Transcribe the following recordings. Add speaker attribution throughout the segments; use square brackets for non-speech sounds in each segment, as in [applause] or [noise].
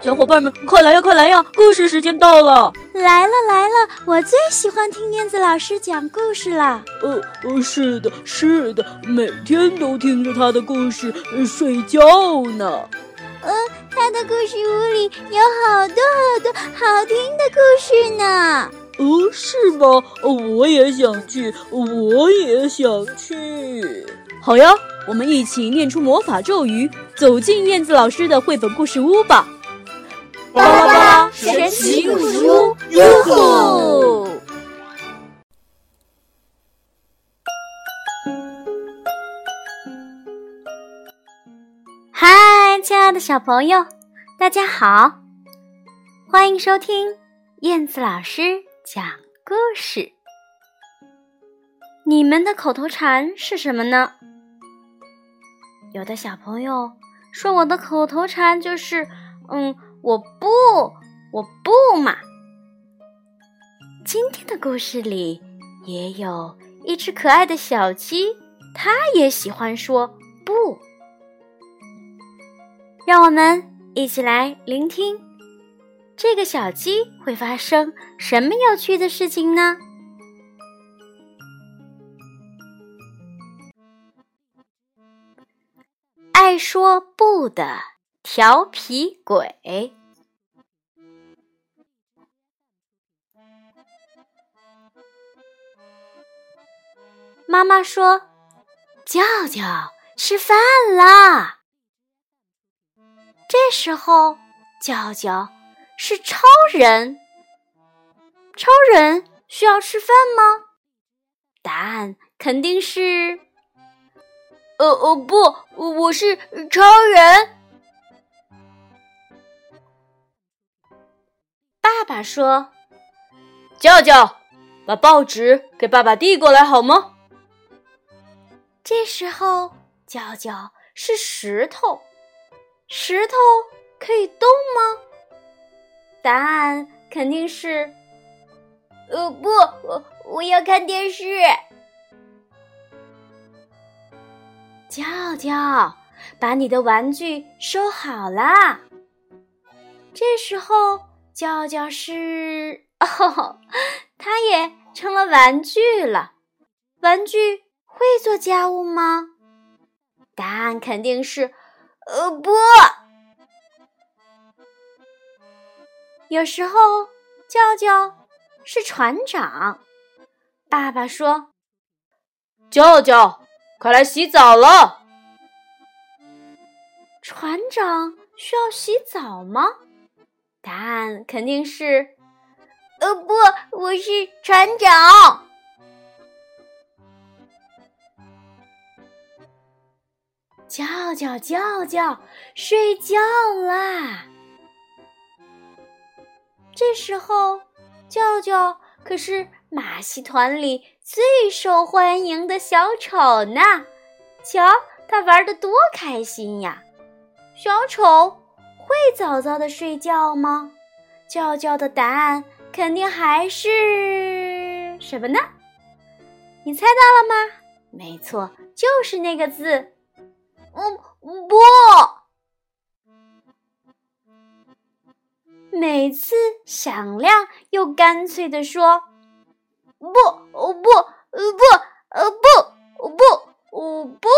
Speaker 1: 小伙伴们，快来呀，快来呀！故事时间到了！
Speaker 2: 来了来了，我最喜欢听燕子老师讲故事了。
Speaker 1: 呃呃，是的，是的，每天都听着他的故事睡觉呢。
Speaker 2: 呃，他的故事屋里有好多好多好听的故事呢。
Speaker 1: 哦，是吗？我也想去，我也想去。好呀，我们一起念出魔法咒语，走进燕子老师的绘本故事屋吧。
Speaker 3: 巴拉巴神奇故事屋，哟吼！
Speaker 2: 嗨，亲爱的小朋友，大家好，欢迎收听燕子老师讲故事。你们的口头禅是什么呢？有的小朋友说，我的口头禅就是“嗯”。我不，我不嘛！今天的故事里也有一只可爱的小鸡，它也喜欢说不。让我们一起来聆听这个小鸡会发生什么有趣的事情呢？爱说不的。调皮鬼，妈妈说：“叫叫吃饭啦。”这时候，叫叫是超人。超人需要吃饭吗？答案肯定是……
Speaker 3: 呃呃，不，我是超人。
Speaker 2: 爸爸说：“
Speaker 3: 叫叫，把报纸给爸爸递过来好吗？”
Speaker 2: 这时候，叫叫是石头，石头可以动吗？答案肯定是：“
Speaker 3: 呃，不，我我要看电视。”
Speaker 2: 叫叫，把你的玩具收好啦。这时候。叫叫是 [laughs] 哦，它也成了玩具了。玩具会做家务吗？答案肯定是，呃，不。有时候叫叫是船长。爸爸说：“
Speaker 3: 叫叫，快来洗澡了。”
Speaker 2: 船长需要洗澡吗？答案肯定是，
Speaker 3: 呃，不，我是船长。
Speaker 2: 叫叫叫叫，睡觉啦！这时候，叫叫可是马戏团里最受欢迎的小丑呢。瞧他玩的多开心呀！小丑。会早早的睡觉吗？叫叫的答案肯定还是什么呢？你猜到了吗？没错，就是那个字。
Speaker 3: 嗯，不。
Speaker 2: 每次响亮又干脆的说：“
Speaker 3: 不，不，不，呃，不，不，不。”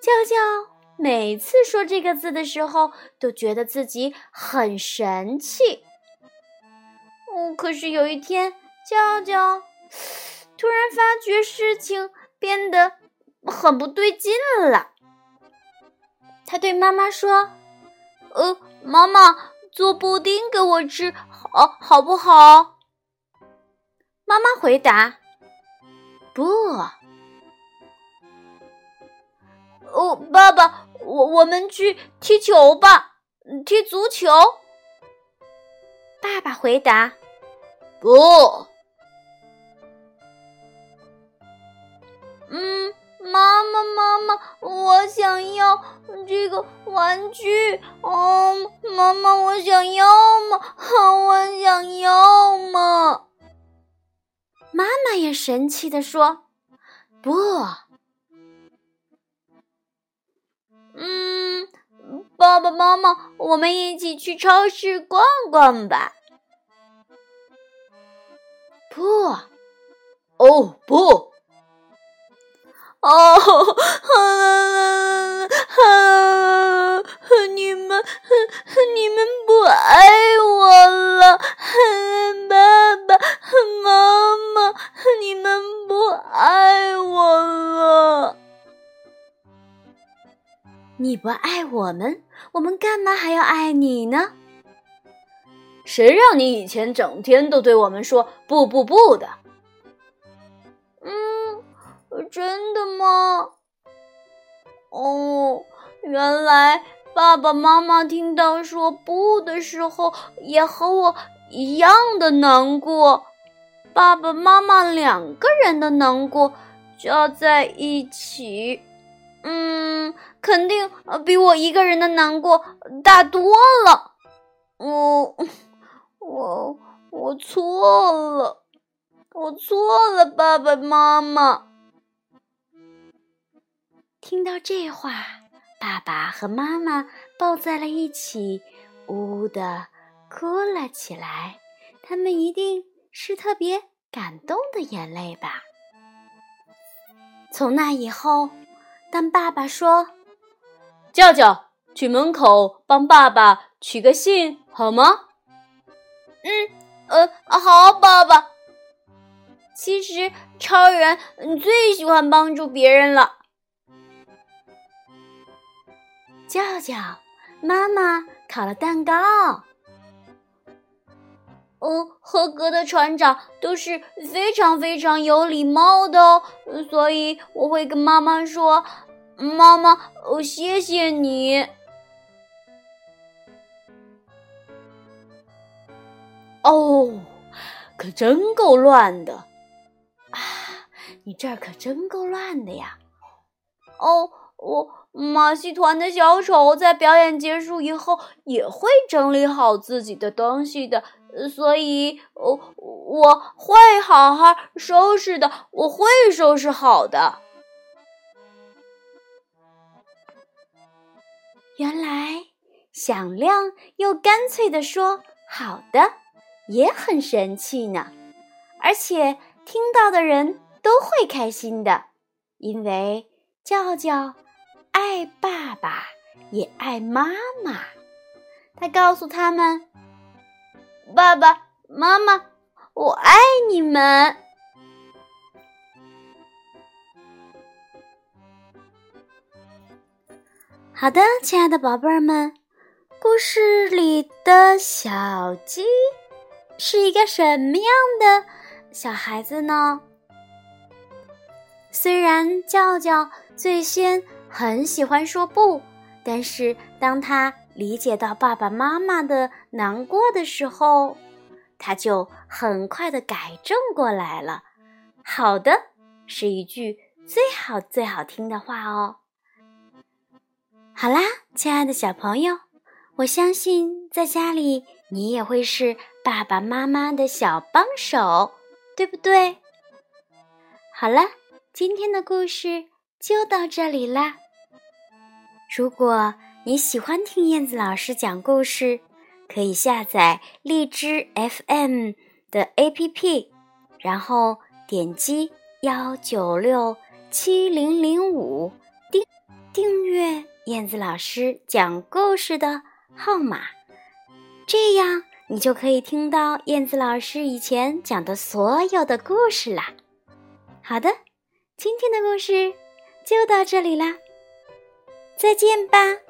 Speaker 2: 叫叫。每次说这个字的时候，都觉得自己很神气。哦，可是有一天，娇娇突然发觉事情变得很不对劲了。他对妈妈说：“
Speaker 3: 呃，妈妈，做布丁给我吃，好好不好？”
Speaker 2: 妈妈回答：“不。”
Speaker 3: 哦，爸爸，我我们去踢球吧，踢足球。
Speaker 2: 爸爸回答：“
Speaker 3: 不。”我想要这个玩具。哦，妈妈，我想要吗？[laughs] 我想要嘛。妈妈？
Speaker 2: 也神气地说：“不，嗯，爸爸妈妈，我们一起去超市逛逛吧。”不，
Speaker 1: 哦不。
Speaker 2: 哦，你们，你们不爱我了，爸爸妈妈，你们不爱我了。你不爱我们，我们干嘛还要爱你呢？
Speaker 1: 谁让你以前整天都对我们说不不不的？
Speaker 2: 嗯真的吗？哦，原来爸爸妈妈听到说不的时候，也和我一样的难过。爸爸妈妈两个人的难过加在一起，嗯，肯定比我一个人的难过大多了。我，我，我错了，我错了，爸爸妈妈。听到这话，爸爸和妈妈抱在了一起，呜呜的哭了起来。他们一定是特别感动的眼泪吧。从那以后，当爸爸说：“
Speaker 1: 叫叫去门口帮爸爸取个信，好吗？”“
Speaker 2: 嗯，呃，好，爸爸。”其实超人最喜欢帮助别人了。叫叫，妈妈烤了蛋糕。哦，合格的船长都是非常非常有礼貌的哦，所以我会跟妈妈说：“妈妈，哦，谢谢你。”
Speaker 1: 哦，可真够乱的
Speaker 2: 啊！你这儿可真够乱的呀！哦，我。马戏团的小丑在表演结束以后也会整理好自己的东西的，所以，我我会好好收拾的，我会收拾好的。原来，响亮又干脆的说“好的”，也很神气呢，而且听到的人都会开心的，因为叫叫。爱爸爸，也爱妈妈。他告诉他们：“爸爸妈妈，我爱你们。”好的，亲爱的宝贝儿们，故事里的小鸡是一个什么样的小孩子呢？虽然叫叫最先。很喜欢说不，但是当他理解到爸爸妈妈的难过的时候，他就很快的改正过来了。好的，是一句最好最好听的话哦。好啦，亲爱的小朋友，我相信在家里你也会是爸爸妈妈的小帮手，对不对？好了，今天的故事就到这里啦。如果你喜欢听燕子老师讲故事，可以下载荔枝 FM 的 APP，然后点击幺九六七零零五订订阅燕子老师讲故事的号码，这样你就可以听到燕子老师以前讲的所有的故事啦。好的，今天的故事就到这里啦。再见吧。